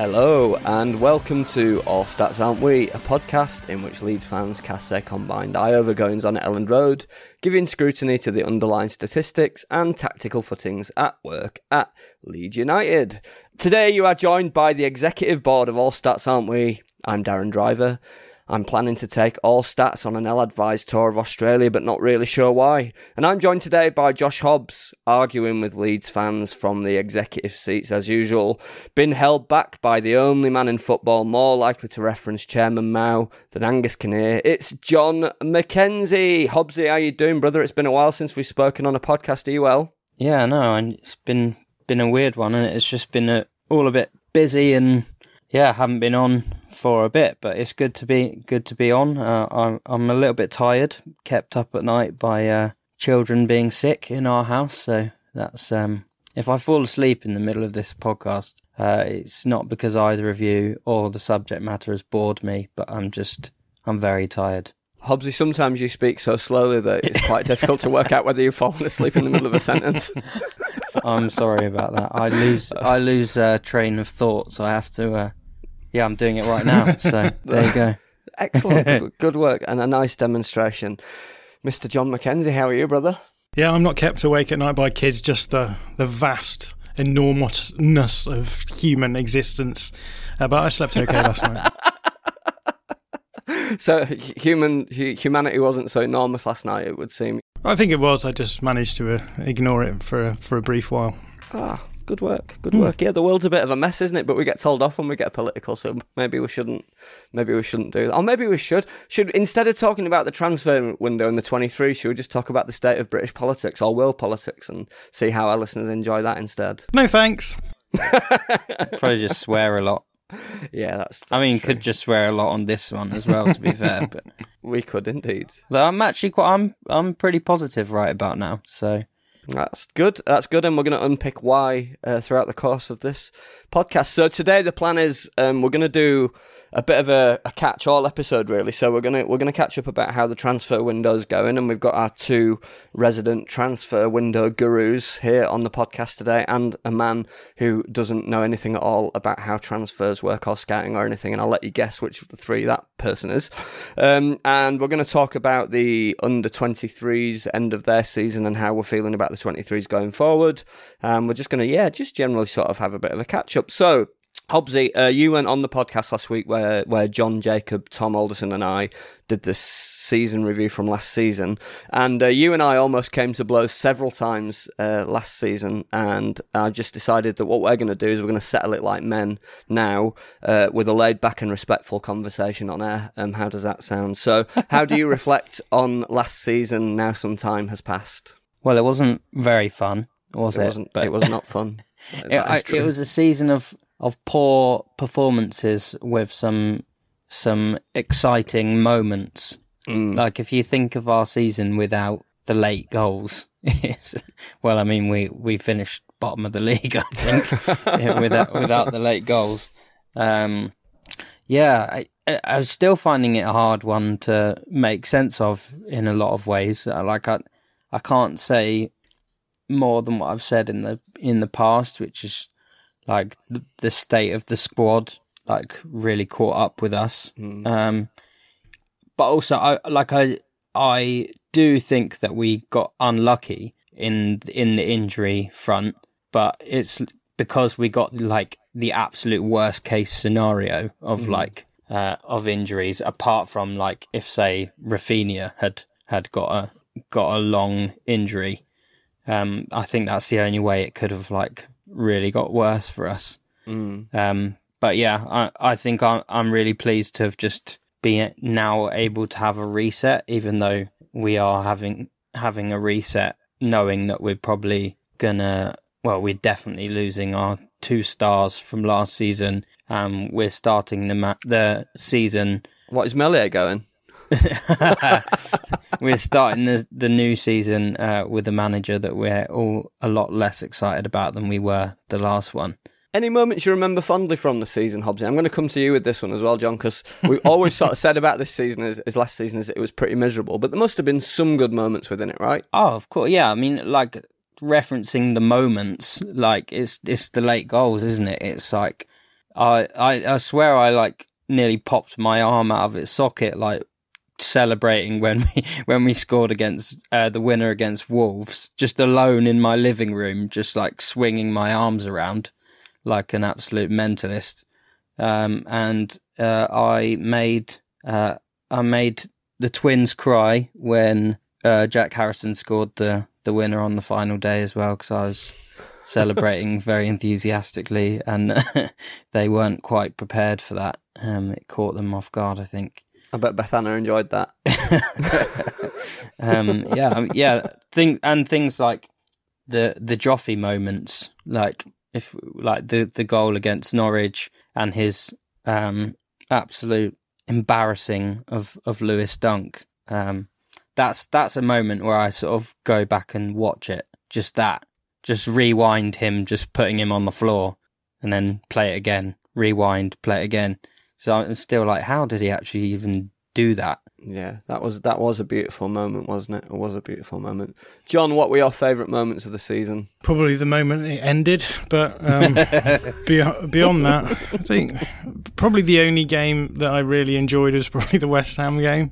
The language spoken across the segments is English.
Hello and welcome to All Stats Aren't We, a podcast in which Leeds fans cast their combined eye over goings on at Elland Road, giving scrutiny to the underlying statistics and tactical footings at work at Leeds United. Today you are joined by the executive board of All Stats Aren't We. I'm Darren Driver. I'm planning to take all stats on an L advised tour of Australia, but not really sure why. And I'm joined today by Josh Hobbs, arguing with Leeds fans from the executive seats as usual. Been held back by the only man in football more likely to reference Chairman Mao than Angus Kinnear. It's John McKenzie. Hobbsy, how you doing, brother? It's been a while since we've spoken on a podcast. Are you well? Yeah, no, and it's been been a weird one, and it's just been a, all a bit busy, and yeah, haven't been on for a bit, but it's good to be good to be on. Uh, I'm I'm a little bit tired, kept up at night by uh, children being sick in our house, so that's um. If I fall asleep in the middle of this podcast, uh, it's not because either of you or the subject matter has bored me, but I'm just I'm very tired. Hobbsy, sometimes you speak so slowly that it's quite difficult to work out whether you've fallen asleep in the middle of a sentence. I'm sorry about that. I lose I lose uh, train of thought, so I have to. Uh, yeah, I'm doing it right now. So there you go. Excellent. Good- Good work and a nice demonstration. Mr. John McKenzie, how are you, brother? Yeah, I'm not kept awake at night by kids, just the, the vast enormousness of human existence. Uh, but I slept okay last night. So, human humanity wasn't so enormous last night, it would seem. I think it was. I just managed to uh, ignore it for a, for a brief while. Ah, good work. Good hmm. work. Yeah, the world's a bit of a mess, isn't it? But we get told off when we get political, so maybe we shouldn't. Maybe we shouldn't do that. Or maybe we should. Should instead of talking about the transfer window in the 23, should we just talk about the state of British politics or world politics and see how our listeners enjoy that instead? No thanks. Probably just swear a lot. Yeah, that's. I mean, true. could just swear a lot on this one as well. To be fair, but we could indeed. but I'm actually quite I'm I'm pretty positive right about now. So That's good. That's good, and we're going to unpick why uh, throughout the course of this podcast. So today the plan is um, we're going to do a bit of a, a catch-all episode, really. So we're gonna we're gonna catch up about how the transfer window's going, and we've got our two resident transfer window gurus here on the podcast today, and a man who doesn't know anything at all about how transfers work or scouting or anything. And I'll let you guess which of the three that person is. Um, and we're going to talk about the under 23s end of their season and how we're feeling about the 23s going forward. Um, we're just going to yeah, just generally sort of have a bit of a catch up. So. Hobbsy, uh, you went on the podcast last week where, where John Jacob, Tom Alderson, and I did this season review from last season, and uh, you and I almost came to blows several times uh, last season, and I just decided that what we're going to do is we're going to settle it like men now, uh, with a laid back and respectful conversation on air. Um, how does that sound? So, how do you reflect on last season now? Some time has passed. well, it wasn't very fun, was It it? wasn't. It was not fun. It, I- it was a season of of poor performances with some some exciting moments. Like if you think of our season without the late goals, well, I mean we we finished bottom of the league, I think, without without the late goals. Um, yeah, I, I I was still finding it a hard one to make sense of in a lot of ways. Uh, Like I, I can't say more than what I've said in the in the past, which is like the, the state of the squad, like really caught up with us. Um, but also, I like I I do think that we got unlucky in in the injury front, but it's because we got like the absolute worst case scenario of like uh, of injuries. Apart from like if say Raphinha had had got a got a long injury, um, I think that's the only way it could have like really got worse for us. Um, but yeah, I, I think I'm, I'm really pleased to have just been now able to have a reset, even though we are having having a reset, knowing that we're probably gonna, well, we're definitely losing our two stars from last season. Um, we're starting the ma- the season What is Meslier going? we're starting the the new season uh, with a manager that we're all a lot less excited about than we were the last one. Any moments you remember fondly from the season, Hobbsy? I'm going to come to you with this one as well, John, because we always sort of said about this season as, as last season is it was pretty miserable, but there must have been some good moments within it, right? Oh, of course, yeah. I mean, like referencing the moments, like it's it's the late goals, isn't it? It's like I I, I swear I like nearly popped my arm out of its socket, like celebrating when we when we scored against uh, the winner against Wolves, just alone in my living room, just like swinging my arms around like an absolute mentalist. Um, and uh, I made uh, I made the twins cry when uh, Jack Harrison scored the the winner on the final day as well because I was celebrating very enthusiastically and they weren't quite prepared for that. Um, it caught them off guard, I think. I bet Beth Anna enjoyed that. um, yeah, yeah. Thing and things like the the Joffy moments, like if like the the goal against Norwich and his um, absolute embarrassing of of Lewis Dunk. Um, that's that's a moment where I sort of go back and watch it. Just that, just rewind him, just putting him on the floor, and then play it again. Rewind, play it again. So I'm still like, how did he actually even do that? Yeah, that was that was a beautiful moment, wasn't it? It was a beautiful moment. John, what were your favourite moments of the season? Probably the moment it ended, but um, beyond, beyond that, I think probably the only game that I really enjoyed was probably the West Ham game.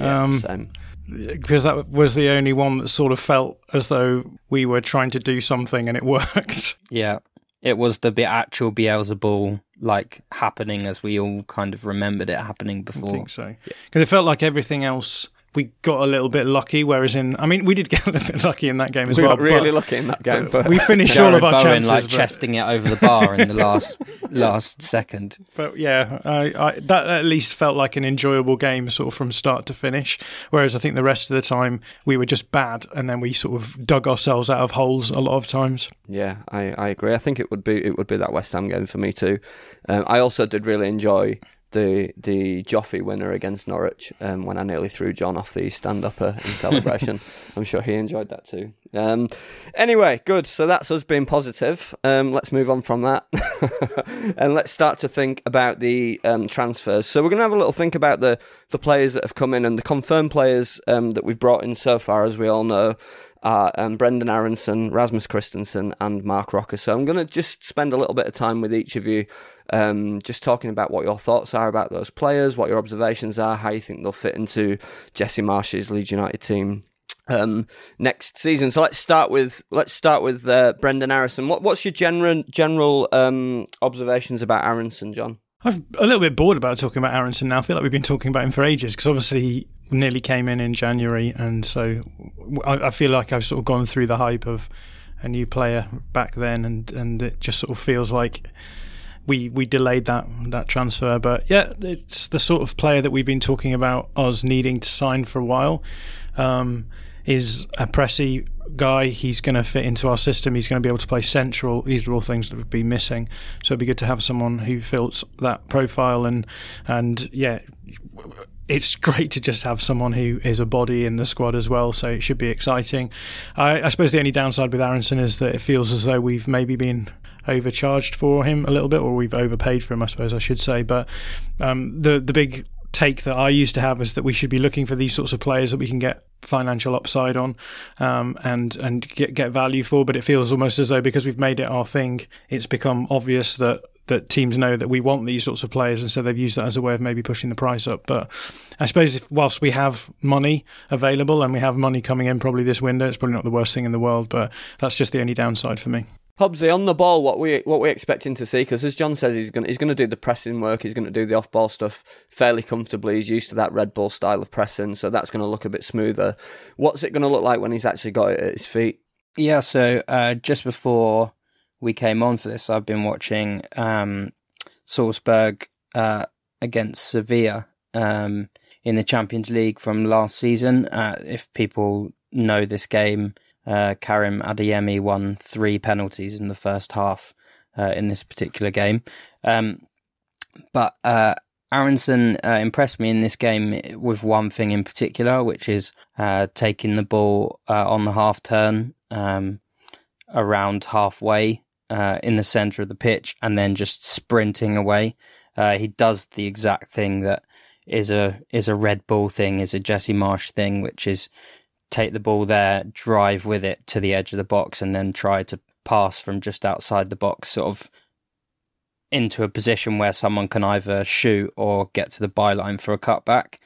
Um, Same. because that was the only one that sort of felt as though we were trying to do something and it worked. Yeah, it was the actual Bielsaball like happening as we all kind of remembered it happening I before. think so. Because it felt like everything else we got a little bit lucky, whereas in I mean we did get a little bit lucky in that game as We well. We got really but lucky in that game. But we finished all Jarrod of our Bowen chances. like but- chesting it over the bar in the last last second. But yeah, I, I, that at least felt like an enjoyable game, sort of from start to finish. Whereas I think the rest of the time we were just bad, and then we sort of dug ourselves out of holes a lot of times. Yeah, I, I agree. I think it would be it would be that West Ham game for me too. Um, I also did really enjoy the the Joffy winner against Norwich um, when I nearly threw John off the stand upper in celebration. I'm sure he enjoyed that too. Um, anyway, good. So that's us being positive. Um, let's move on from that and let's start to think about the um, transfers. So we're going to have a little think about the the players that have come in and the confirmed players um, that we've brought in so far, as we all know are um, Brenden Aaronson, Rasmus Kristensen, and Marc Roca. So I'm going to just spend a little bit of time with each of you, um, just talking about what your thoughts are about those players, what your observations are, how you think they'll fit into Jesse Marsch's Leeds United team. Um, next season. So let's start with let's start with uh, Brenden Aaronson. What what's your general general um, observations about Aaronson, John? I'm a little bit bored about talking about Aaronson now. I feel like we've been talking about him for ages because obviously he nearly came in in January, and so I, I feel like I've sort of gone through the hype of a new player back then, and and it just sort of feels like we we delayed that that transfer. But yeah, it's the sort of player that we've been talking about us needing to sign for a while. Um, is a pressy guy. He's going to fit into our system. He's going to be able to play central. These are all things that would be missing. So it'd be good to have someone who fills that profile and and yeah. it's great to just have someone who is a body in the squad as well. So it should be exciting. I, I suppose the only downside with Aaronson is that it feels as though we've maybe been overcharged for him a little bit, or we've overpaid for him, I suppose I should say. But um, the the big take that I used to have is that we should be looking for these sorts of players that we can get financial upside on um, and and get get value for. But it feels almost as though because we've made it our thing, it's become obvious that that teams know that we want these sorts of players, and so they've used that as a way of maybe pushing the price up. But I suppose if whilst we have money available and we have money coming in probably this window, it's probably not the worst thing in the world. But that's just the only downside for me. Hobbsy on the ball, what we what we expecting to see? Because as John says, he's going he's going to do the pressing work. He's going to do the off ball stuff fairly comfortably. He's used to that Red Bull style of pressing, so that's going to look a bit smoother. What's it going to look like when he's actually got it at his feet? Yeah, so uh, just before we came on for this, I've been watching um, Salzburg uh, against Sevilla um, in the Champions League from last season. Uh, if people know this game, uh, Karim Adeyemi won three penalties in the first half uh, in this particular game. Um, but uh, Aaronson uh, impressed me in this game with one thing in particular, which is uh, taking the ball uh, on the half turn um, around halfway in the centre of the pitch and then just sprinting away. he does the exact thing that is a is a Red Bull thing, is a Jesse Marsch thing, which is take the ball there, drive with it to the edge of the box, and then try to pass from just outside the box, sort of into a position where someone can either shoot or get to the byline for a cutback.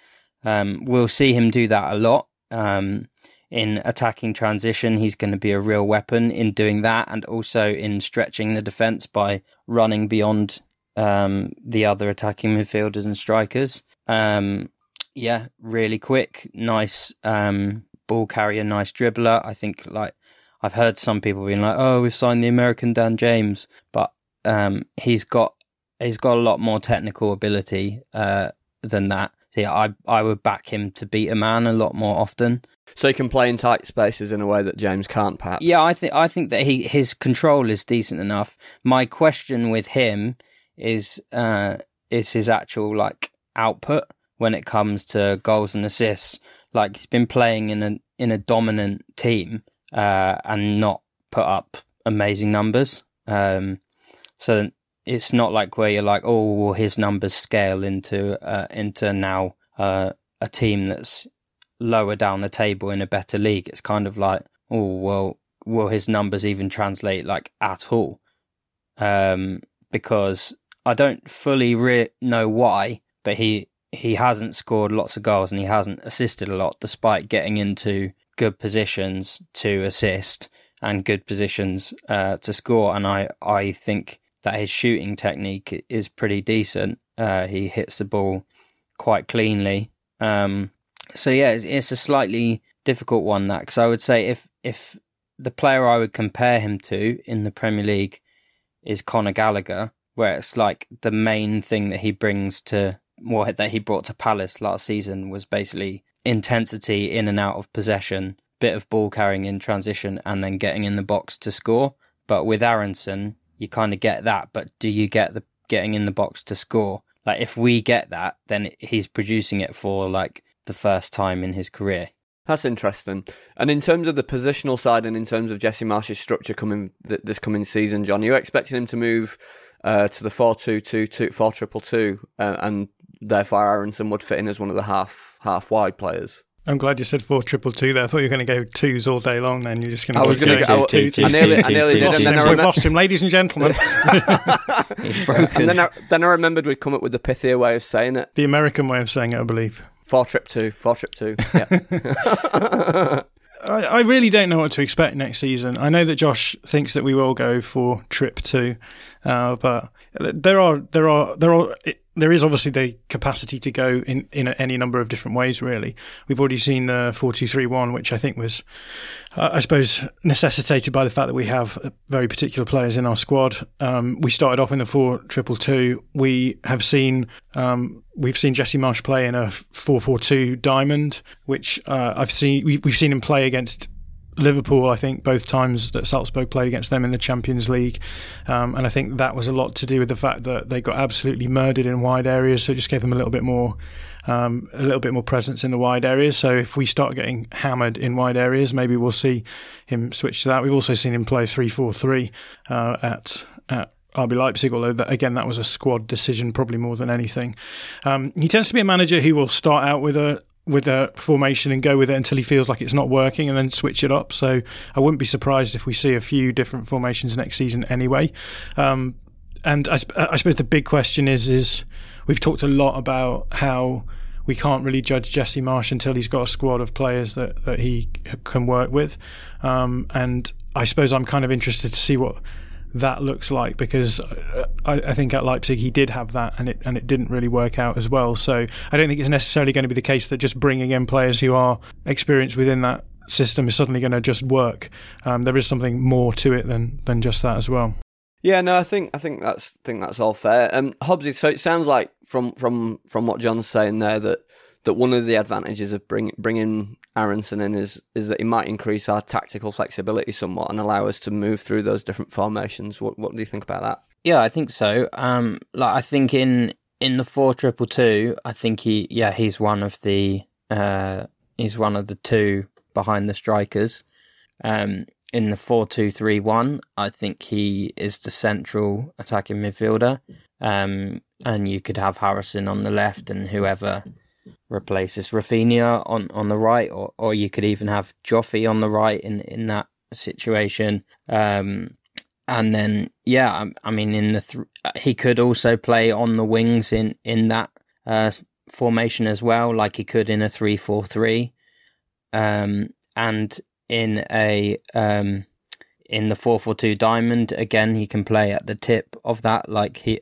Um, we'll see him do that a lot. Um, in attacking transition, he's going to be a real weapon in doing that and also in stretching the defence by running beyond um, the other attacking midfielders and strikers. Um, yeah, really quick, nice um, ball carrier, nice dribbler. I think like I've heard some people being like, "Oh, we've signed the American Dan James," but um, he's got he's got a lot more technical ability uh, than that. So yeah, I I would back him to beat a man a lot more often. So he can play in tight spaces in a way that James can't, perhaps. Yeah, I think I think that he his control is decent enough. My question with him is uh, is his actual like output when it comes to goals and assists. Like he's been playing in a in a dominant team uh, and not put up amazing numbers. Um, so it's not like where you're like, oh, well, his numbers scale into uh, into now uh, a team that's lower down the table in a better league. It's kind of like, oh, well, will his numbers even translate like at all? Um, because I don't fully re- know why, but he he hasn't scored lots of goals and he hasn't assisted a lot, despite getting into good positions to assist and good positions uh, to score. And I, I think that his shooting technique is pretty decent. Uh, he hits the ball quite cleanly. Um, so yeah, it's, it's, a slightly difficult one that because I would say if if the player I would compare him to in the Premier League is Conor Gallagher, where it's like the main thing that he brings to what that he brought to Palace last season was basically intensity in and out of possession, bit of ball carrying in transition, and then getting in the box to score. But with Aaronson, you kind of get that, but do you get the getting in the box to score? Like if we get that, then he's producing it for like the first time in his career. That's interesting. And in terms of the positional side, and in terms of Jesse Marsch's structure coming th- this coming season, John, are you expecting him to move uh, to the four two two two four triple two, uh, and therefore Aaronson would fit in as one of the half half wide players. I'm glad you said four triple two there. I thought you were going to go twos all day long. Then you're just going to. I was going to go. Two, two, I nearly, I nearly did. And then I we've lost him, ladies and gentlemen. He's broken. And then I, then I remembered we'd come up with the pithier way of saying it. The American way of saying it, I believe. Four trip two. Four trip two. Yeah. I, I really don't know what to expect next season. I know that Josh thinks that we will go for trip two, uh, but there are there are there are there is obviously the capacity to go in, in any number of different ways, really. We've already seen the 4231, which I think was, uh, I suppose, necessitated by the fact that we have very particular players in our squad. Um, we started off in the 4222. We have seen, um, we've seen Jesse Marsch play in a 442 diamond, which uh, I've seen, we, we've seen him play against Liverpool, I think, both times that Salzburg played against them in the Champions League. Um, and I think that was a lot to do with the fact that they got absolutely murdered in wide areas. So it just gave them a little bit more. Um, a little bit more presence in the wide areas. So if we start getting hammered in wide areas, maybe we'll see him switch to that. We've also seen him play three four three uh, at at RB Leipzig, although that, again that was a squad decision probably more than anything. Um, he tends to be a manager who will start out with a with a formation and go with it until he feels like it's not working and then switch it up. So I wouldn't be surprised if we see a few different formations next season anyway. Um, and I, I, suppose the big question is is we've talked a lot about how we can't really judge Jesse Marsch until he's got a squad of players that, that he can work with. Um, and I suppose I'm kind of interested to see what that looks like because I, I, think at Leipzig he did have that and it and it didn't really work out as well. So I don't think it's necessarily going to be the case that just bringing in players who are experienced within that system is suddenly going to just work. Um, there is something more to it than than just that as well. Yeah, no, I think I think that's I think that's all fair. Um, Hobbsy, so it sounds like from from from what John's saying there that that one of the advantages of bring, bringing Aaronson in is is that he might increase our tactical flexibility somewhat and allow us to move through those different formations. What what do you think about that? Yeah, I think so. Um, like I think in in the four triple two, I think he yeah he's one of the uh he's one of the two behind the strikers. Um, in the four two three one, I think he is the central attacking midfielder. Um, and you could have Harrison on the left and whoever replaces Raphinha on, on the right, or, or you could even have Joffy on the right in, in that situation. Um, and then, yeah, I, I mean, in the th- he could also play on the wings in in that uh, formation as well, like he could in a three four three, um, and in a um, in the four four two diamond again, he can play at the tip of that, like he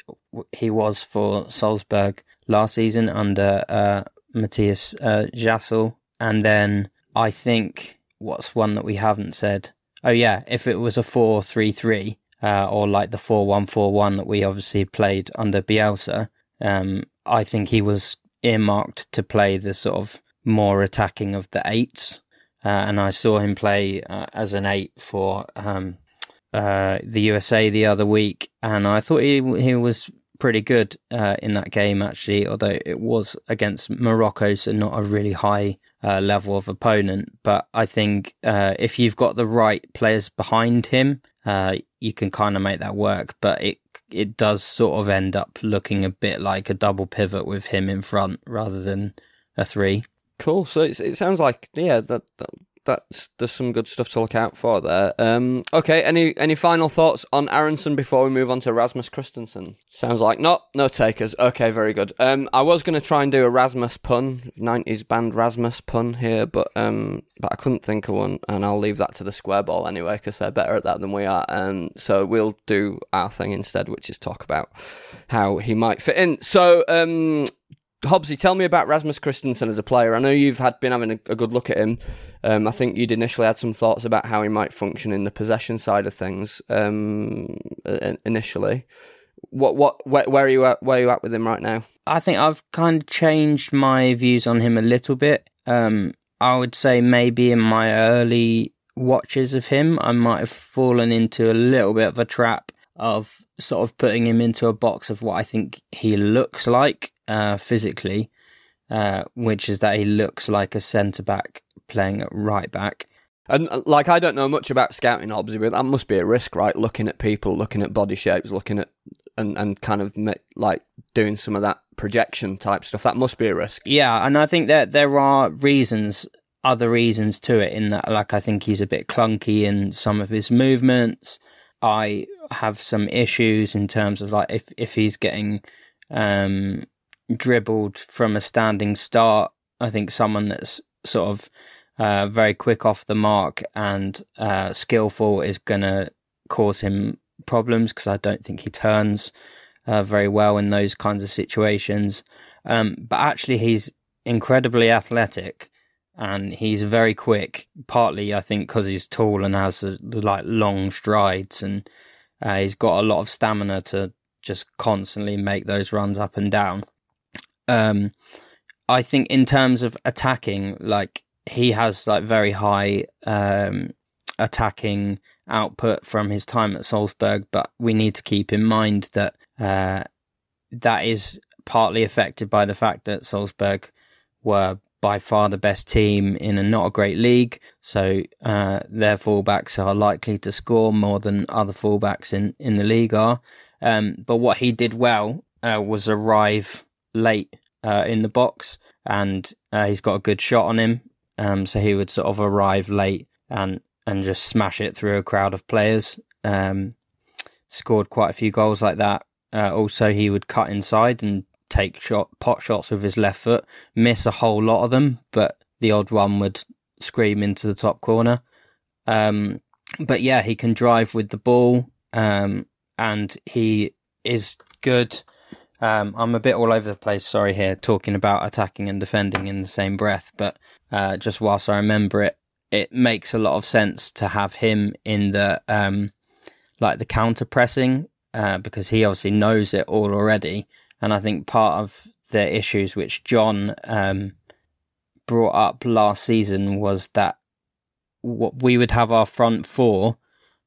he was for Salzburg last season under uh, Matthias uh, Jaissle. And then I think what's one that we haven't said? Oh, yeah, if it was a 4 3 3, uh, or like the 4 1 4 1 that we obviously played under Bielsa, um, I think he was earmarked to play the sort of more attacking of the eights. Uh, and I saw him play uh, as an eight for um, uh, the USA the other week, and I thought he he was pretty good uh, in that game, actually, although it was against Morocco, so not a really high uh, level of opponent. But I think uh, if you've got the right players behind him, uh, you can kind of make that work. But it it does sort of end up looking a bit like a double pivot with him in front rather than a three. Cool. So it sounds like yeah that, that that's there's some good stuff to look out for there. Um, okay, any any final thoughts on Aaronson before we move on to Rasmus Kristensen? Sounds like not no takers. Okay, very good. Um, I was going to try and do a Rasmus pun, '90s band Rasmus pun here, but um, but I couldn't think of one, and I'll leave that to the square ball anyway because they're better at that than we are. And so we'll do our thing instead, which is talk about how he might fit in. So um, Hobbsy, tell me about Rasmus Kristensen as a player. I know you've had been having a, a good look at him. Um, I think you'd initially had some thoughts about how he might function in the possession side of things. Um, initially, what what where, where, are you at? Where are you at with him right now? I think I've kind of changed my views on him a little bit. Um, I would say maybe in my early watches of him, I might have fallen into a little bit of a trap of sort of putting him into a box of what I think he looks like uh, physically, uh, which is that he looks like a centre back playing at right back. And uh, like, I don't know much about scouting, obviously, but that must be a risk, right? Looking at people, looking at body shapes, looking at and and kind of like doing some of that projection type stuff. That must be a risk. Yeah, and I think that there are reasons, other reasons to it. In that, like, I think he's a bit clunky in some of his movements. I have some issues in terms of like if if he's getting um dribbled from a standing start. I think someone that's sort of uh, very quick off the mark and uh, skillful is going to cause him problems because I don't think he turns uh, very well in those kinds of situations. Um, but actually, he's incredibly athletic and he's very quick. Partly, I think, because he's tall and has the, the, like long strides, and uh, he's got a lot of stamina to just constantly make those runs up and down. Um, I think in terms of attacking, like he has like very high um, attacking output from his time at Salzburg, but we need to keep in mind that uh, that is partly affected by the fact that Salzburg were by far the best team in a not a great league, so uh, their fullbacks are likely to score more than other fullbacks in, in the league are. Um, but what he did well uh, was arrive late uh, in the box, and uh, he's got a good shot on him. Um, so he would sort of arrive late and and just smash it through a crowd of players. Um, scored quite a few goals like that. Uh, also, he would cut inside and take shot pot shots with his left foot, miss a whole lot of them, but the odd one would scream into the top corner. Um, but yeah, he can drive with the ball, um, and he is good. Um, I'm a bit all over the place. Sorry, here talking about attacking and defending in the same breath, but uh, just whilst I remember it, it makes a lot of sense to have him in the um, like the counter pressing uh, because he obviously knows it all already. And I think part of the issues which John um, brought up last season was that what we would have our front four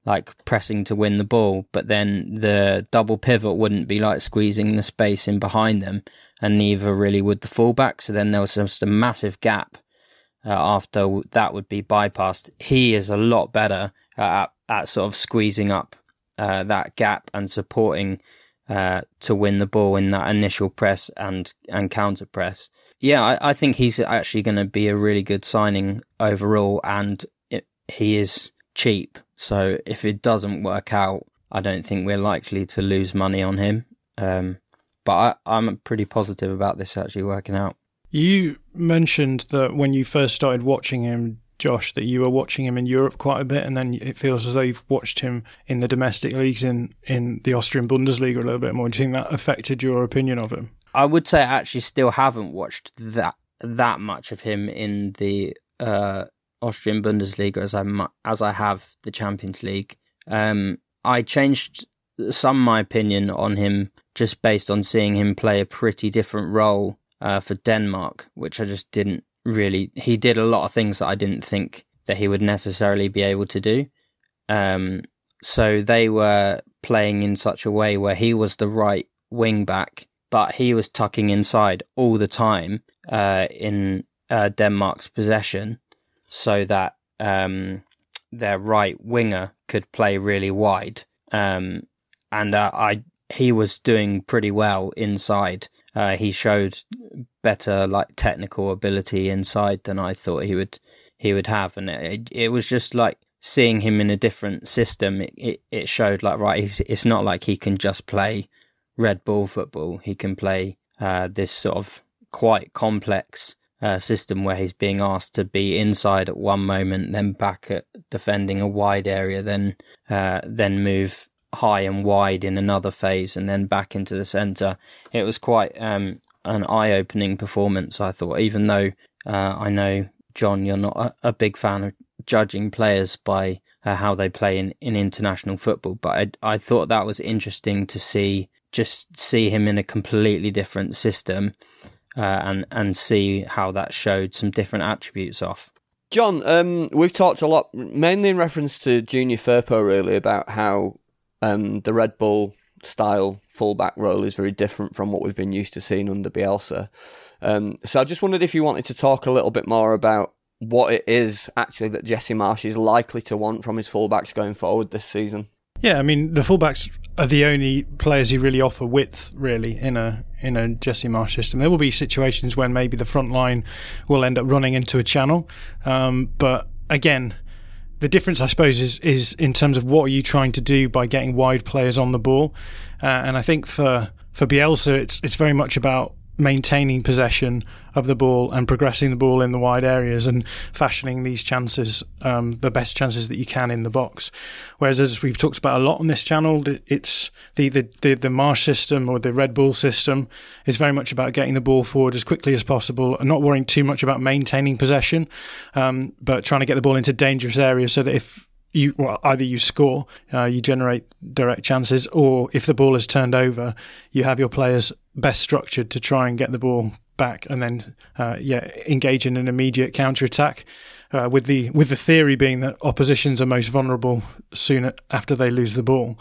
like pressing to win the ball, but then the double pivot wouldn't be like squeezing the space in behind them, and neither really would the fullback. So then there was just a massive gap uh, after that would be bypassed. He is a lot better at, at sort of squeezing up uh, that gap and supporting uh, to win the ball in that initial press and and counter press. Yeah, I, I think he's actually going to be a really good signing overall, and it, he is cheap. So if it doesn't work out, I don't think we're likely to lose money on him. Um, but I, I'm pretty positive about this actually working out. You mentioned that when you first started watching him, Josh, that you were watching him in Europe quite a bit, and then it feels as though you've watched him in the domestic leagues in, in the Austrian Bundesliga a little bit more. Do you think that affected your opinion of him? I would say I actually still haven't watched that that much of him in the uh, Austrian Bundesliga as I as I have the Champions League. Um, I changed some my opinion on him just based on seeing him play a pretty different role uh, for Denmark, which I just didn't really. He did a lot of things that I didn't think that he would necessarily be able to do. Um, so they were playing in such a way where he was the right wing back, but he was tucking inside all the time uh, in uh, Denmark's possession, so that um, their right winger could play really wide. Um, and uh, I he was doing pretty well inside. Uh, he showed better like technical ability inside than I thought he would he would have, and it, it was just like seeing him in a different system. It, it, it showed like right, it's not like he can just play Red Bull football. He can play uh, this sort of quite complex uh, system where he's being asked to be inside at one moment, then back at defending a wide area, then uh, then move high and wide in another phase and then back into the centre. It was quite um, an eye opening performance, I thought, even though uh, I know, John, you're not a, a, big fan of judging players by uh, how they play in, in international football, but I, I thought that was interesting to see, just see him in a completely different system. Uh, and and see how that showed some different attributes off. John, um, we've talked a lot, mainly in reference to Junior Firpo, really, about how um, the Red Bull style fullback role is very different from what we've been used to seeing under Bielsa. Um, so I just wondered if you wanted to talk a little bit more about what it is actually that Jesse Marsch is likely to want from his fullbacks going forward this season. Yeah, I mean the fullbacks are the only players who really offer width, really in a in a Jesse Marsch system. There will be situations when maybe the front line will end up running into a channel, um, but again, the difference, I suppose, is is in terms of what are you trying to do by getting wide players on the ball, uh, and I think for for Bielsa, it's it's very much about maintaining possession of the ball and progressing the ball in the wide areas and fashioning these chances, um, the best chances that you can in the box. Whereas, as we've talked about a lot on this channel, it's the the the, the Marsch system or the Red Bull system is very much about getting the ball forward as quickly as possible and not worrying too much about maintaining possession, um, but trying to get the ball into dangerous areas so that if you well, either you score, uh, you generate direct chances, or if the ball is turned over, you have your players best structured to try and get the ball back and then uh, yeah engage in an immediate counter attack. uh, with the with the theory being that oppositions are most vulnerable soon after they lose the ball.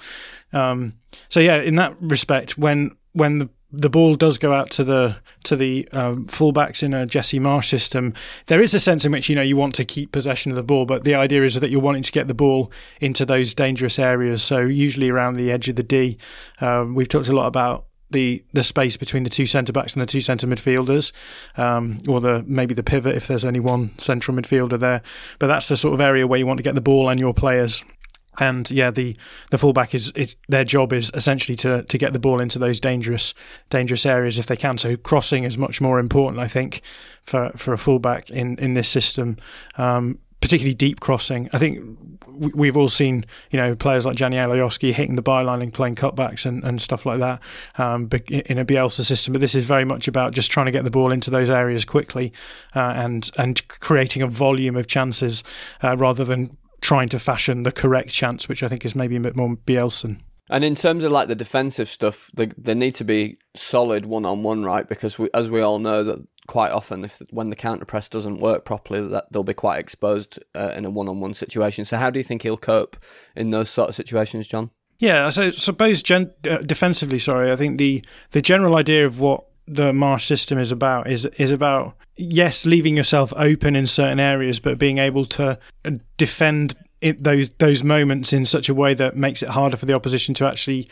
Um, so yeah, in that respect, when when the the ball does go out to the to the um, fullbacks in a Jesse Marsch system. There is a sense in which you know you want to keep possession of the ball, but the idea is that you're wanting to get the ball into those dangerous areas. So usually around the edge of the D. Um, we've talked a lot about the the space between the two centre backs and the two centre midfielders, um, or the maybe the pivot if there's only one central midfielder there. But that's the sort of area where you want to get the ball and your players and yeah, the the fullback is, is their job is essentially to to get the ball into those dangerous dangerous areas if they can. So crossing is much more important, I think, for for a fullback in in this system. Um, particularly deep crossing. I think we've all seen, you know, players like Gianni Alioski hitting the byline and playing cutbacks and, and stuff like that um, in a Bielsa system. But this is very much about just trying to get the ball into those areas quickly uh, and and creating a volume of chances uh, rather than trying to fashion the correct chance, which I think is maybe a bit more Bielsan. And in terms of like the defensive stuff, they, they need to be solid one on one, right? Because we, as we all know, that quite often, if when the counter press doesn't work properly, that they'll be quite exposed uh, in a one on one situation. So, how do you think he'll cope in those sort of situations, John? Yeah, so suppose gen- uh, defensively, sorry, I think the the general idea of what the Marsch system is about is is about yes, leaving yourself open in certain areas, but being able to uh, defend it, those those moments in such a way that makes it harder for the opposition to actually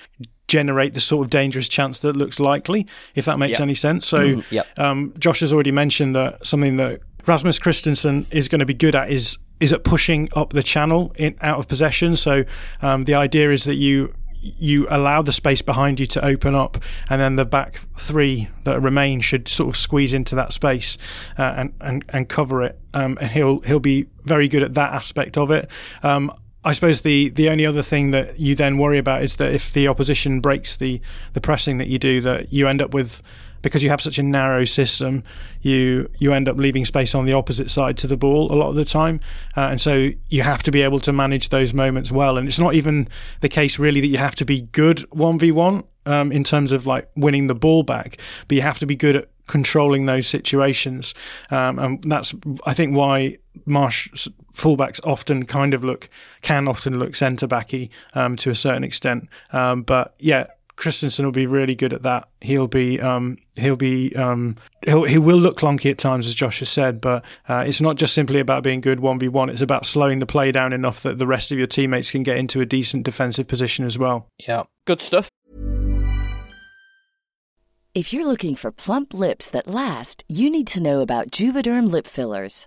generate the sort of dangerous chance that looks likely, if that makes yep. any sense. So, yep. um, Josh has already mentioned that something that Rasmus Kristensen is going to be good at is is at pushing up the channel in out of possession. So, um, the idea is that you you allow the space behind you to open up, and then the back three that remain should sort of squeeze into that space uh, and, and and cover it. Um, and he'll he'll be very good at that aspect of it. Um, I suppose the, the only other thing that you then worry about is that if the opposition breaks the, the pressing that you do, that you end up with because you have such a narrow system, you you end up leaving space on the opposite side to the ball a lot of the time, uh, and so you have to be able to manage those moments well. And it's not even the case really that you have to be good one v one um, in terms of like winning the ball back, but you have to be good at controlling those situations, um, and that's I think why Marsch fullbacks often kind of look can often look centre backy um, to a certain extent. Um, but yeah, Kristensen will be really good at that. He'll be um, he'll be um, he'll, he will look clunky at times, as Josh has said, but uh, it's not just simply about being good one v one. It's about slowing the play down enough that the rest of your teammates can get into a decent defensive position as well. Yeah, good stuff. If you're looking for plump lips that last, you need to know about Juvederm lip fillers.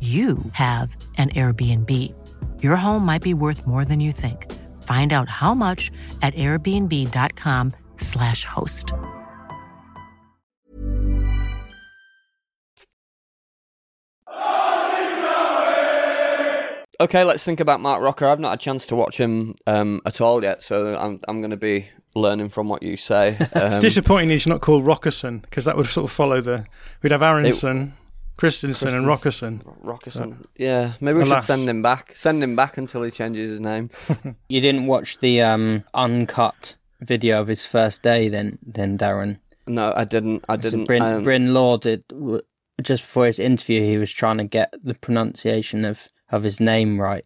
you have an Airbnb. Your home might be worth more than you think. Find out how much at airbnb.com/slash host. Okay, let's think about Marc Roca. I've not had a chance to watch him um, at all yet, so I'm I'm going to be learning from what you say. Um, it's disappointing he's not called Rockerson because that would sort of follow the. We'd have Aaronson. Kristensen and Rockerson. Rockerson. Yeah, maybe we Alas. should send him back. Send him back until he changes his name. You didn't watch the um, uncut video of his first day, then, then Darren. No, I didn't. I didn't. Bryn, um, Bryn Law did just before his interview. He was trying to get the pronunciation of, of his name right.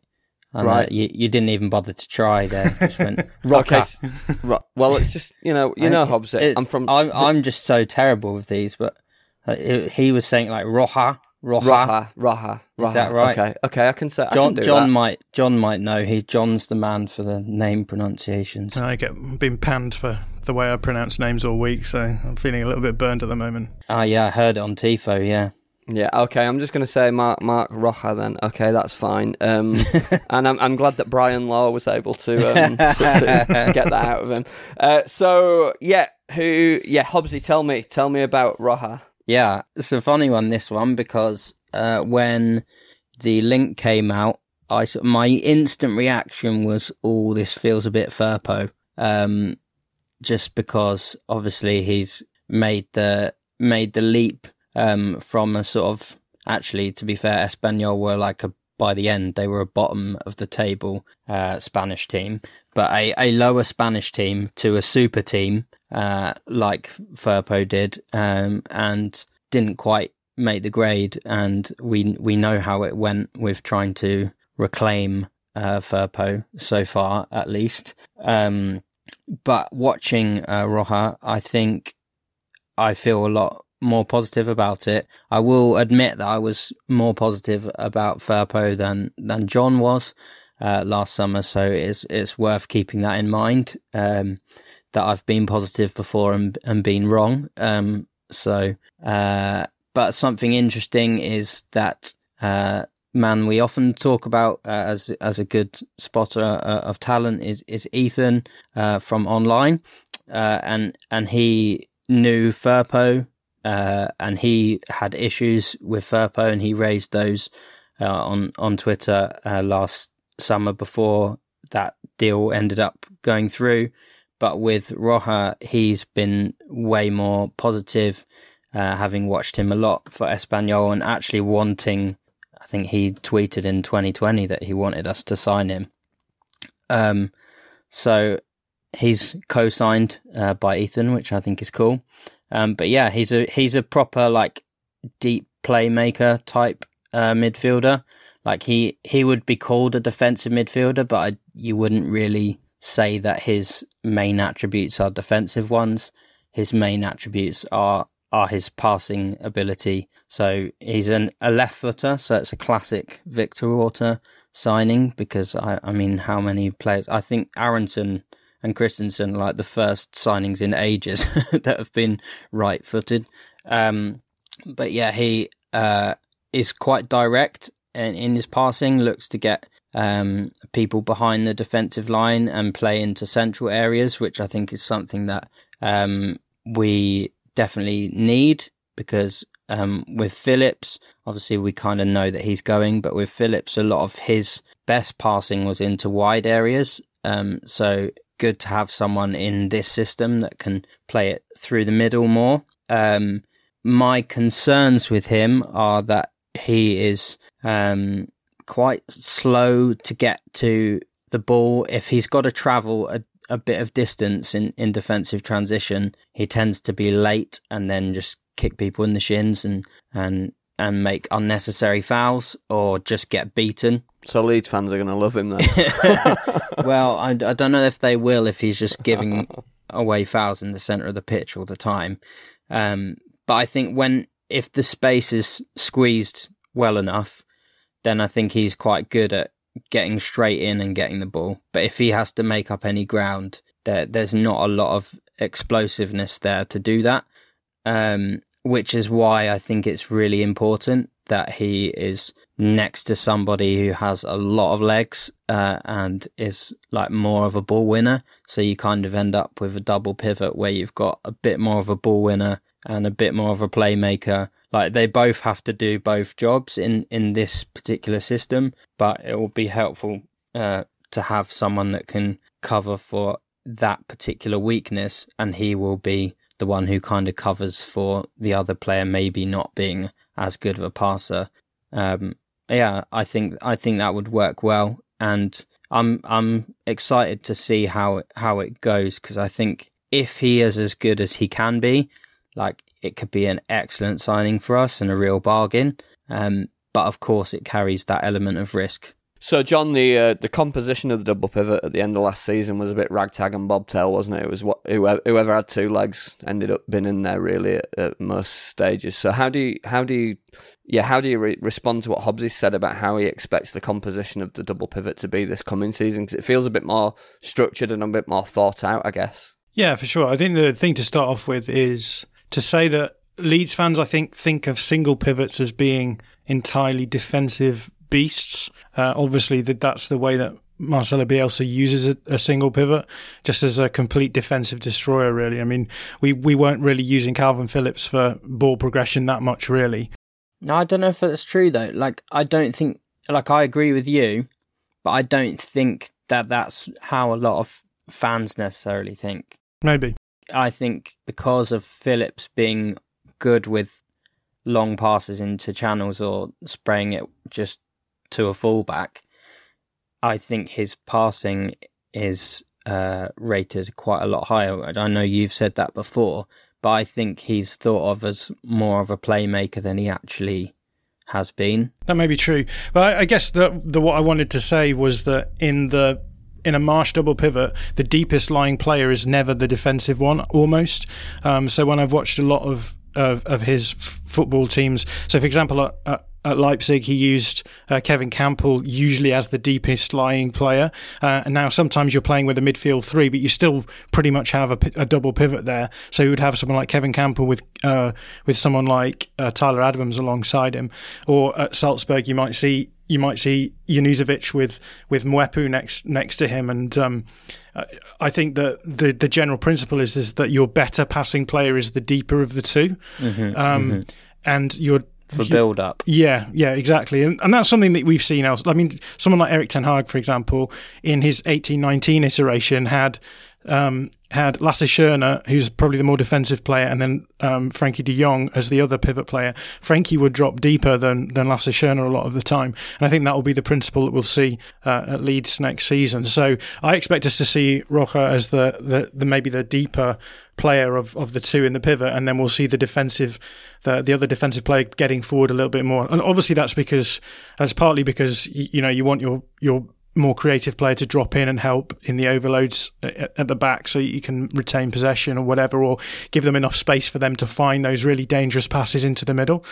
And, Right. Uh, you, you didn't even bother to try there. Just went, Rocker. s- ro- well, it's just you know, you know, Hobbs. I'm from I'm, I'm just so terrible with these, but uh, it- he was saying like Roja, Roja. Raha, Raha, Raha. Is that right? Okay, okay, I can say. I John can do John that. might John might know. He John's the man for the name pronunciations. I get been panned for the way I pronounce names all week, so I'm feeling a little bit burned at the moment. Ah, yeah, I heard it on Tifo. Yeah, Yeah, okay. I'm just going to say Mark Mark Roja then. Okay, that's fine. Um, and I'm I'm glad that Brian Law was able to, um, to, to get that out of him. Uh, so yeah, who? Yeah, Hobbsy, tell me, tell me about Roja. Yeah. It's a funny one. This one because uh, when the link came out, I my instant reaction was, "Oh, this feels a bit Firpo." Um, just because obviously he's made the made the leap um, from a sort of actually to be fair, Espanyol were like a by the end they were a bottom of the table uh, Spanish team, but a, a lower Spanish team to a super team uh, like Firpo did, um, and didn't quite make the grade. And we we know how it went with trying to reclaim uh, Firpo so far, at least. Um, but watching uh, Roja, I think I feel a lot more positive about it. I will admit that I was more positive about Firpo than than John was uh, last summer, so it's it's worth keeping that in mind. Um, that I've been positive before and and been wrong. Um, so, uh, but something interesting is that uh, man we often talk about uh, as as a good spotter uh, of talent is is Ethan uh, from online, uh, and and he knew Firpo, uh, and he had issues with Firpo, and he raised those uh, on on Twitter uh, last summer before that deal ended up going through. But with Roja, he's been way more positive, uh, having watched him a lot for Espanyol and actually wanting. I think he tweeted in 2020 that he wanted us to sign him. Um, so he's co-signed uh, by Ethan, which I think is cool. Um, but yeah, he's a he's a proper like deep playmaker type uh, midfielder. Like he he would be called a defensive midfielder, but I, you wouldn't really say that his main attributes are defensive ones. His main attributes are are his passing ability. So he's an a left footer, so it's a classic Victor Orta signing because I I mean how many players I think Aaronson and Kristensen like the first signings in ages that have been right footed. Um, but yeah, he uh, is quite direct in, in his passing, looks to get um, people behind the defensive line and play into central areas, which I think is something that um, we definitely need because um, with Phillips, obviously we kind of know that he's going, but with Phillips, a lot of his best passing was into wide areas. Um, so good to have someone in this system that can play it through the middle more. Um, my concerns with him are that he is um, quite slow to get to the ball. If he's got to travel a, a bit of distance in, in defensive transition, he tends to be late and then just kick people in the shins and and and make unnecessary fouls or just get beaten. So Leeds fans are going to love him then. well, I, I don't know if they will if he's just giving away fouls in the centre of the pitch all the time. Um, but I think when if the space is squeezed well enough, then I think he's quite good at getting straight in and getting the ball. But if he has to make up any ground, there there's not a lot of explosiveness there to do that. Um, which is why I think it's really important that he is next to somebody who has a lot of legs uh, and is like more of a ball winner. So you kind of end up with a double pivot where you've got a bit more of a ball winner and a bit more of a playmaker. Like they both have to do both jobs in in this particular system, but it will be helpful uh, to have someone that can cover for that particular weakness, and he will be the one who kind of covers for the other player maybe not being as good of a passer. Um, yeah, I think I think that would work well, and I'm I'm excited to see how how it goes because I think if he is as good as he can be, like it could be an excellent signing for us and a real bargain. Um, but of course, it carries that element of risk. So, John, the uh, the composition of the double pivot at the end of last season was a bit ragtag and bobtail, wasn't it? It was what whoever, whoever had two legs ended up being in there really at, at most stages. So, how do you how do you yeah how do you re- respond to what Hobbsy said about how he expects the composition of the double pivot to be this coming season? Because it feels a bit more structured and a bit more thought out, I guess. Yeah, for sure. I think the thing to start off with is to say that Leeds fans, I think, think of single pivots as being entirely defensive beasts. Uh, obviously, that that's the way that Marcelo Bielsa uses a, a, single pivot just as a complete defensive destroyer. Really, I mean, we we weren't really using Kalvin Phillips for ball progression that much, really. No, I don't know if that's true though. Like, I don't think. Like, I agree with you, but I don't think that that's how a lot of fans necessarily think. Maybe. I think because of Phillips being good with long passes into channels or spraying it just to a fullback, I think his passing is uh, rated quite a lot higher. I know you've said that before, but I think he's thought of as more of a playmaker than he actually has been. That may be true, but I guess the the what I wanted to say was that in the in a Marsch double pivot, the deepest lying player is never the defensive one, almost. Um, so when I've watched a lot of of, of his f- football teams. So, for example, at, at, at Leipzig, he used uh, Kevin Kampl usually as the deepest lying player. Uh, and now sometimes you're playing with a midfield three, but you still pretty much have a, a double pivot there. So you would have someone like Kevin Kampl with uh, with someone like uh, Tyler Adams alongside him. Or at Salzburg, you might see you might see Junuzovic with with Mwepu next next to him, and um, I think that the the general principle is is that your better passing player is the deeper of the 2 mm-hmm, um, mm-hmm. and your for build up. Yeah, yeah, exactly. And, and that's something that we've seen else. I mean, someone like Erik Ten Hag, for example, in his eighteen nineteen iteration had um, had Lasse Schöne, who's probably the more defensive player, and then um, Frenkie de Jong as the other pivot player. Frenkie would drop deeper than than Lasse Schöne a lot of the time, and I think that will be the principle that we'll see uh, at Leeds next season. So I expect us to see Rocha as the, the, the maybe the deeper player of, of the two in the pivot, and then we'll see the defensive, the the other defensive player getting forward a little bit more. And obviously that's because that's partly because you know you want your your more creative player to drop in and help in the overloads at the back so you can retain possession or whatever, or give them enough space for them to find those really dangerous passes into the middle.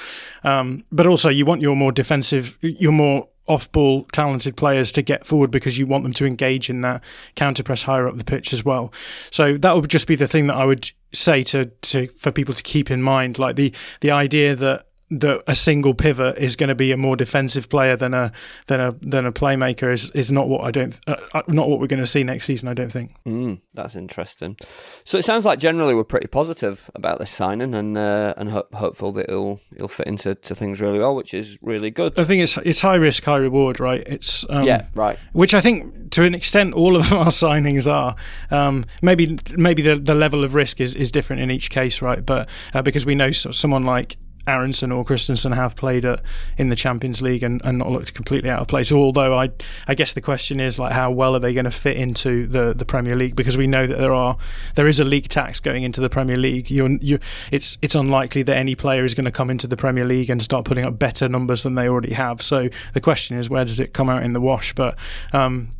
Um, but also, you want your more defensive, your more off ball talented players to get forward because you want them to engage in that counter press higher up the pitch as well. So that would just be the thing that I would say to, to for people to keep in mind, like the the idea that that a single pivot is going to be a more defensive player than a than a than a playmaker is is not what I don't uh, uh not what we're going to see next season. I don't think. Mm, that's interesting. So it sounds like generally we're pretty positive about this signing and uh, and ho- hopeful that it'll it'll fit into to things really well, which is really good. I think it's it's high risk, high reward, right? It's um, yeah, right. Which I think to an extent all of our signings are. Um, maybe maybe the the level of risk is, is different in each case, right? But uh, because we know someone like Aaronson or Kristensen have played at, in the Champions League and, and not looked completely out of place. Although I, I guess the question is like how well are they going to fit into the, the Premier League? Because we know that there are there is a league tax going into the Premier League. You're, you it's it's unlikely that any player is going to come into the Premier League and start putting up better numbers than they already have. So the question is where does it come out in the wash? But um,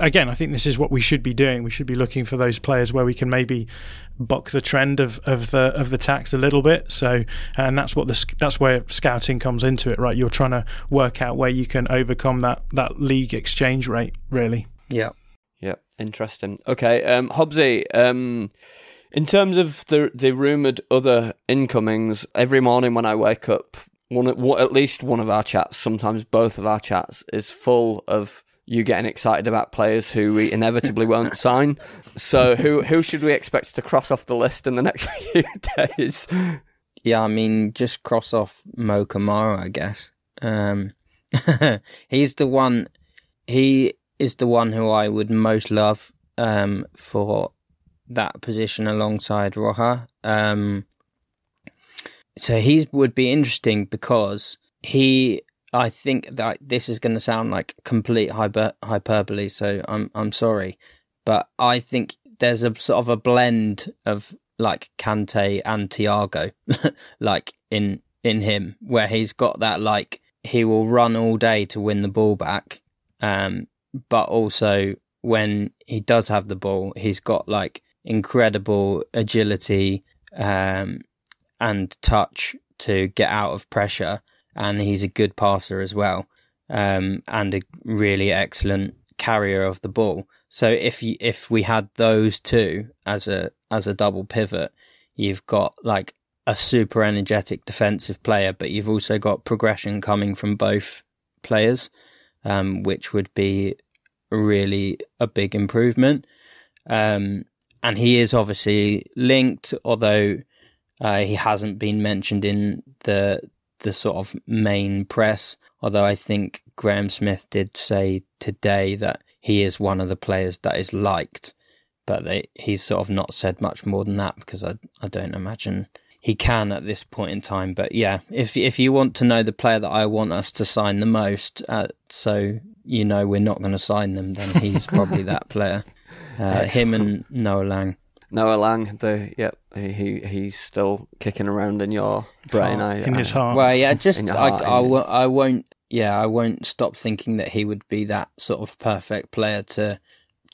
again, I think this is what we should be doing. We should be looking for those players where we can maybe buck the trend of, of the of the tax a little bit. So, and that's what the that's where scouting comes into it, right? You're trying to work out where you can overcome that that league exchange rate, really. Yeah. Yeah. Interesting. Okay, um, Hobbsy, um, in terms of the the rumored other incomings, every morning when I wake up, one at least one of our chats, sometimes both of our chats, is full of you getting excited about players who we inevitably won't sign. So who who should we expect to cross off the list in the next few days? Yeah, I mean, just cross off Mo Camara, I guess. Um, he's the one. He is the one who I would most love um, for that position alongside Roja. Um, so he would be interesting because he, I think that this is going to sound like complete hyper, hyperbole. So I'm I'm sorry, but I think there's a sort of a blend of like Kante and Thiago, like in in him, where he's got that like he will run all day to win the ball back, um, but also when he does have the ball, he's got like incredible agility um, and touch to get out of pressure, and he's a good passer as well, um, and a really excellent carrier of the ball. So if you, if we had those two as a as a double pivot, you've got like a super energetic defensive player, but you've also got progression coming from both players, um, which would be really a big improvement. Um, and he is obviously linked, although uh, he hasn't been mentioned in the the sort of main press. Although I think Graham Smith did say today that he is one of the players that is liked, but they, he's sort of not said much more than that because I I don't imagine he can at this point in time. But yeah, if if you want to know the player that I want us to sign the most, uh, so you know we're not going to sign them, then he's probably that player. Uh, him and Noah Lang. Noah Lang, the yep, he he's still kicking around in your brain. I, in his heart. Well, yeah, just I, heart, I, yeah. wo- I won't. Yeah, I won't stop thinking that he would be that sort of perfect player to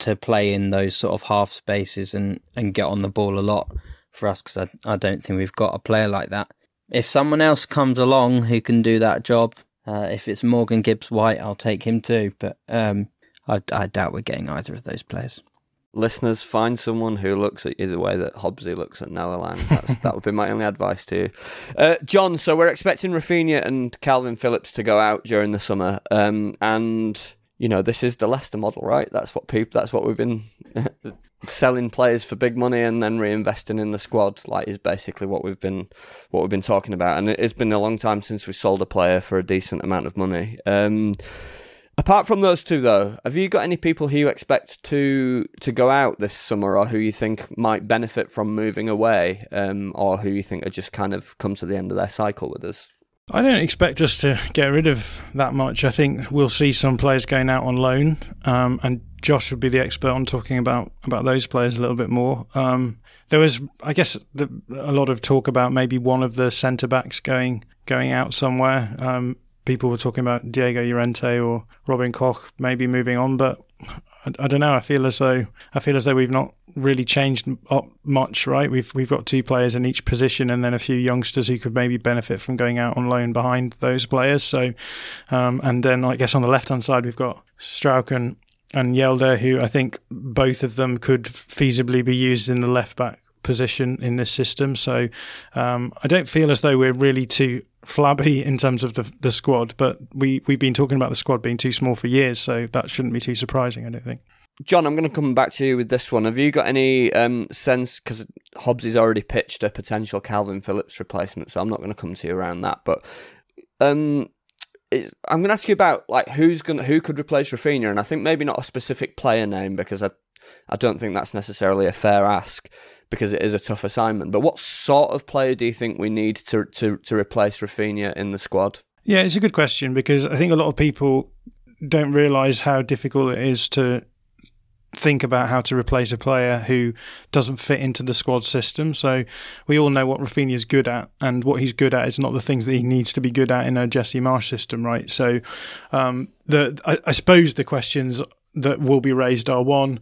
to play in those sort of half spaces and and get on the ball a lot for us because I I don't think we've got a player like that. If someone else comes along who can do that job, uh, if it's Morgan Gibbs White, I'll take him too. But um, I, I doubt we're getting either of those players. Listeners, find someone who looks at you the way that Hobbsy looks at. That's, that would be my only advice to you. Uh, John, so we're expecting Raphinha and Kalvin Phillips to go out during the summer. Um, and, you know, this is the Leicester model, right? That's what people, that's what we've been selling players for big money and then reinvesting in the squad, like is basically what we've been, what we've been talking about. And it's been a long time since we sold a player for a decent amount of money. Um, Apart from those two, though, have you got any people who you expect to to go out this summer, or who you think might benefit from moving away, um, or who you think are just kind of come to the end of their cycle with us? I don't expect us to get rid of that much. I think we'll see some players going out on loan, um, and Josh would be the expert on talking about, about those players a little bit more. Um, there was, I guess, the, a lot of talk about maybe one of the centre backs going going out somewhere. Um, people were talking about Diego Llorente or Robin Koch maybe moving on, but I, I don't know. I feel as though I feel as though we've not really changed up much, right? We've we've got two players in each position, and then a few youngsters who could maybe benefit from going out on loan behind those players. So, um, and then I guess on the left hand side we've got Strauchen and Hjelde, who I think both of them could feasibly be used in the left back position in this system. So um, I don't feel as though we're really too flabby in terms of the the squad, but we we've been talking about the squad being too small for years, so that shouldn't be too surprising. I don't think. John, I'm going to come back to you with this one. Have you got any um, sense? Because Hobbs has already pitched a potential Kalvin Phillips replacement, so I'm not going to come to you around that. But um, I'm going to ask you about like who's going who could replace Raphinha, and I think maybe not a specific player name because I I don't think that's necessarily a fair ask because it is a tough assignment. But what sort of player do you think we need to to to replace Raphinha in the squad? Yeah, it's a good question because I think a lot of people don't realise how difficult it is to think about how to replace a player who doesn't fit into the squad system. So we all know what Raphinha is good at, and what he's good at is not the things that he needs to be good at in a Jesse Marsch system, right? So um, the I, I suppose the questions that will be raised are one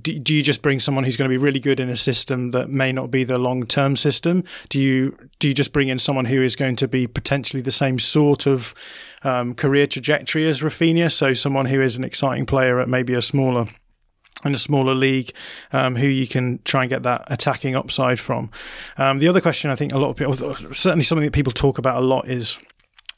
do, you just bring someone who's going to be really good in a system that may not be the long term system do you do you just bring in someone who is going to be potentially the same sort of um, career trajectory as Raphinha so someone who is an exciting player at maybe a smaller in a smaller league, um, who you can try and get that attacking upside from. Um, the other question I think a lot of people, certainly something that people talk about a lot, is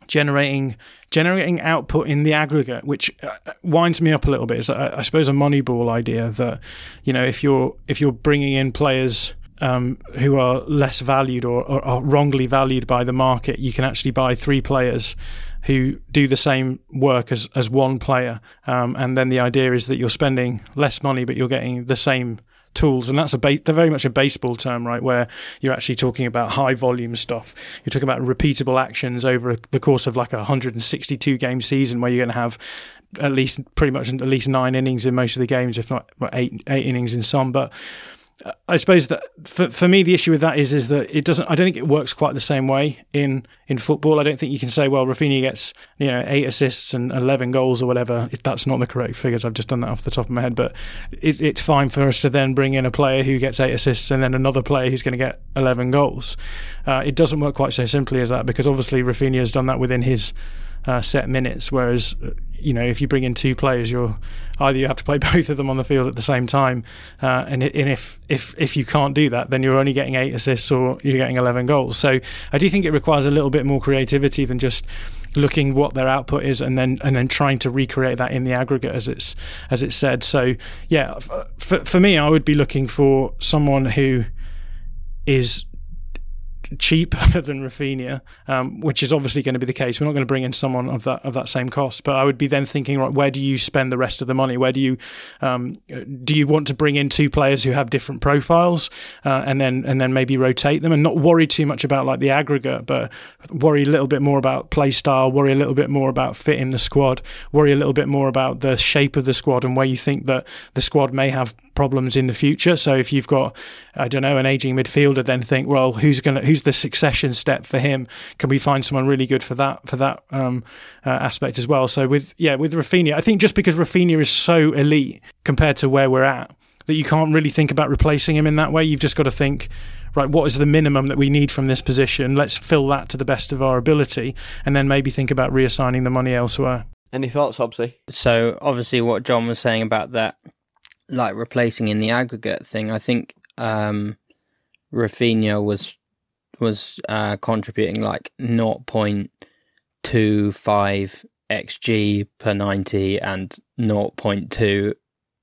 generating generating output in the aggregate, which uh, winds me up a little bit. Is I, I suppose a Moneyball idea that you know if you're if you're bringing in players. Um, who are less valued or, or are wrongly valued by the market, you can actually buy three players who do the same work as, as one player. Um, and then the idea is that you're spending less money, but you're getting the same tools, and that's a ba- they're very much a baseball term, right? Where you're actually talking about high volume stuff. You're talking about repeatable actions over the course of like a 162 game season, where you're going to have at least pretty much at least nine innings in most of the games, if not eight eight innings in some. But I suppose that for, for me the issue with that is is that it doesn't I don't think it works quite the same way in in football. I don't think you can say well Raphinha gets you know eight assists and eleven goals or whatever. That's not the correct figures. I've just done that off the top of my head, but it, it's fine for us to then bring in a player who gets eight assists and then another player who's going to get eleven goals. Uh, it doesn't work quite so simply as that because obviously Raphinha has done that within his uh, set minutes. Whereas, you know, if you bring in two players, you're either you have to play both of them on the field at the same time, uh, and, and if if if you can't do that, then you're only getting eight assists or you're getting eleven goals. So I do think it requires a little bit more creativity than just looking what their output is and then and then trying to recreate that in the aggregate as it's as it's said. So yeah, for for me, I would be looking for someone who is cheaper than Raphinha, um, which is obviously going to be the case. We're not going to bring in someone of that of that same cost, but I would be then thinking, right, where do you spend the rest of the money? Where do you um, do you want to bring in two players who have different profiles, uh, and then and then maybe rotate them and not worry too much about like the aggregate, but worry a little bit more about play style, worry a little bit more about fit in the squad, worry a little bit more about the shape of the squad and where you think that the squad may have problems in the future. So if you've got, I don't know, an aging midfielder, then think, well, who's going to, who's the succession step for him? Can we find someone really good for that, for that um, uh, aspect as well? So with, yeah, with Raphinha, I think just because Raphinha is so elite compared to where we're at, that you can't really think about replacing him in that way. You've just got to think, right, what is the minimum that we need from this position? Let's fill that to the best of our ability, and then maybe think about reassigning the money elsewhere. Any thoughts, Hobbsy? So obviously, what John was saying about that like replacing in the aggregate thing, I think um, Raphinha was was uh, contributing like 0.25 xg per 90 and 0.2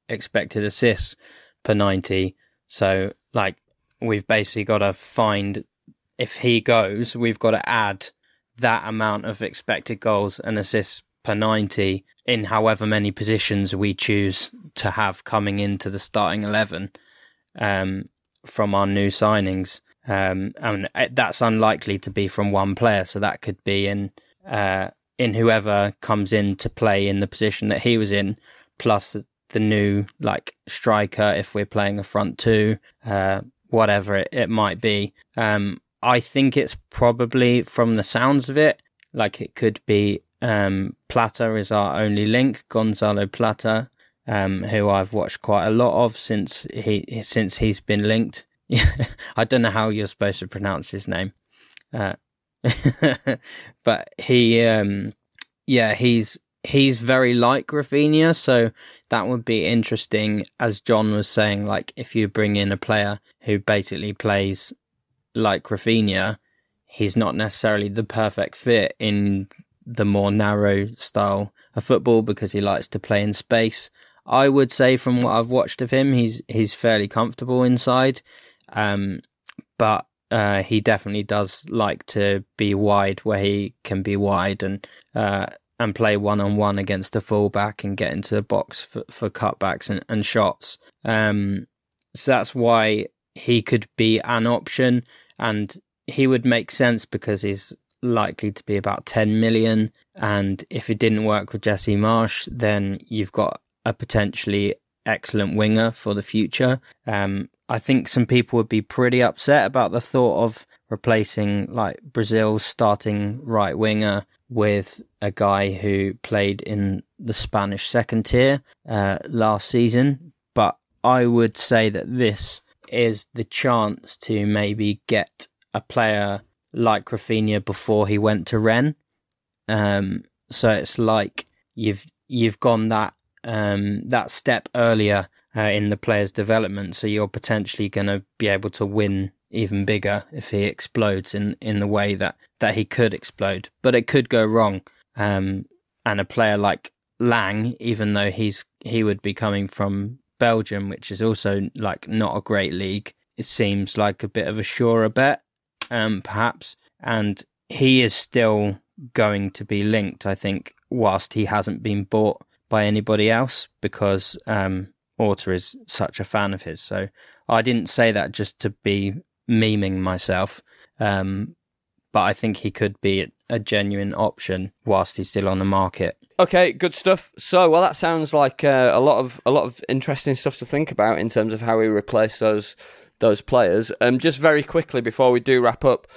expected assists per 90. So like we've basically got to find if he goes, we've got to add that amount of expected goals and assists per 90 in however many positions we choose to have coming into the starting 11 um, from our new signings. Um, and that's unlikely to be from one player. So that could be in uh, in whoever comes in to play in the position that he was in, plus the new like striker if we're playing a front two, uh, whatever it, it might be. Um, I think it's probably from the sounds of it, like it could be um, Plata is our only link, Gonzalo Plata, um, who I've watched quite a lot of since he since he's been linked. I don't know how you're supposed to pronounce his name, uh, but he, um, yeah, he's he's very like Raphinha, so that would be interesting. As John was saying, like if you bring in a player who basically plays like Raphinha, he's not necessarily the perfect fit in the more narrow style of football because he likes to play in space. I would say from what I've watched of him, he's he's fairly comfortable inside, um, but uh, he definitely does like to be wide where he can be wide and uh, and play one on one against a fullback and get into the box for, for cutbacks and, and shots. Um, so that's why he could be an option, and he would make sense because he's likely to be about 10 million. And if it didn't work with Jesse Marsch, then you've got a potentially excellent winger for the future. Um, I think some people would be pretty upset about the thought of replacing like Brazil's starting right winger with a guy who played in the Spanish second tier uh, last season. But I would say that this is the chance to maybe get a player like Raphinha before he went to Rennes. Um, so it's like you've you've gone that um, that step earlier uh, in the player's development, so you're potentially going to be able to win even bigger if he explodes in, in the way that, that he could explode. But it could go wrong. Um, and a player like Lang, even though he's he would be coming from Belgium, which is also like not a great league, it seems like a bit of a surer bet um, perhaps, and he is still going to be linked, I think, whilst he hasn't been bought by anybody else, because um, Orta is such a fan of his. So I didn't say that just to be memeing myself. Um, but I think he could be a genuine option whilst he's still on the market. Okay, good stuff. So, well, that sounds like uh, a lot of a lot of interesting stuff to think about in terms of how we replace those those players. Um, just very quickly before we do wrap up,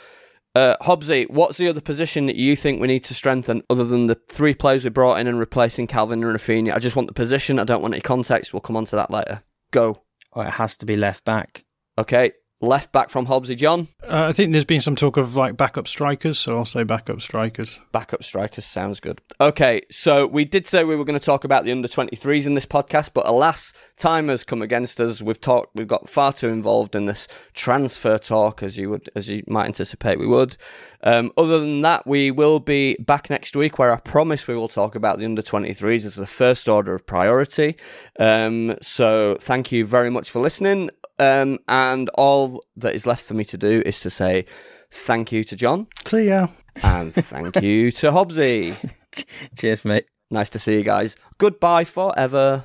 uh, Hobbsy, what's the other position that you think we need to strengthen other than the three players we brought in and replacing Kalvin and Raphinha? I just want the position. I don't want any context. We'll come on to that later. Go. Oh, it has to be left back. Okay, left back from Hobbsy, John. Uh, I think there's been some talk of like backup strikers, so I'll say backup strikers. Backup strikers sounds good. Okay, so we did say we were going to talk about the under 23s in this podcast, but alas, time has come against us. We've talked, we've got far too involved in this transfer talk, as you would, as you might anticipate we would. Um, other than that, we will be back next week, where I promise we will talk about the under 23s as the first order of priority. Um, so thank you very much for listening. Um, and all that is left for me to do is to say thank you to John. See ya. And thank you to Hobbsy. Cheers, mate. Nice to see you guys. Goodbye forever.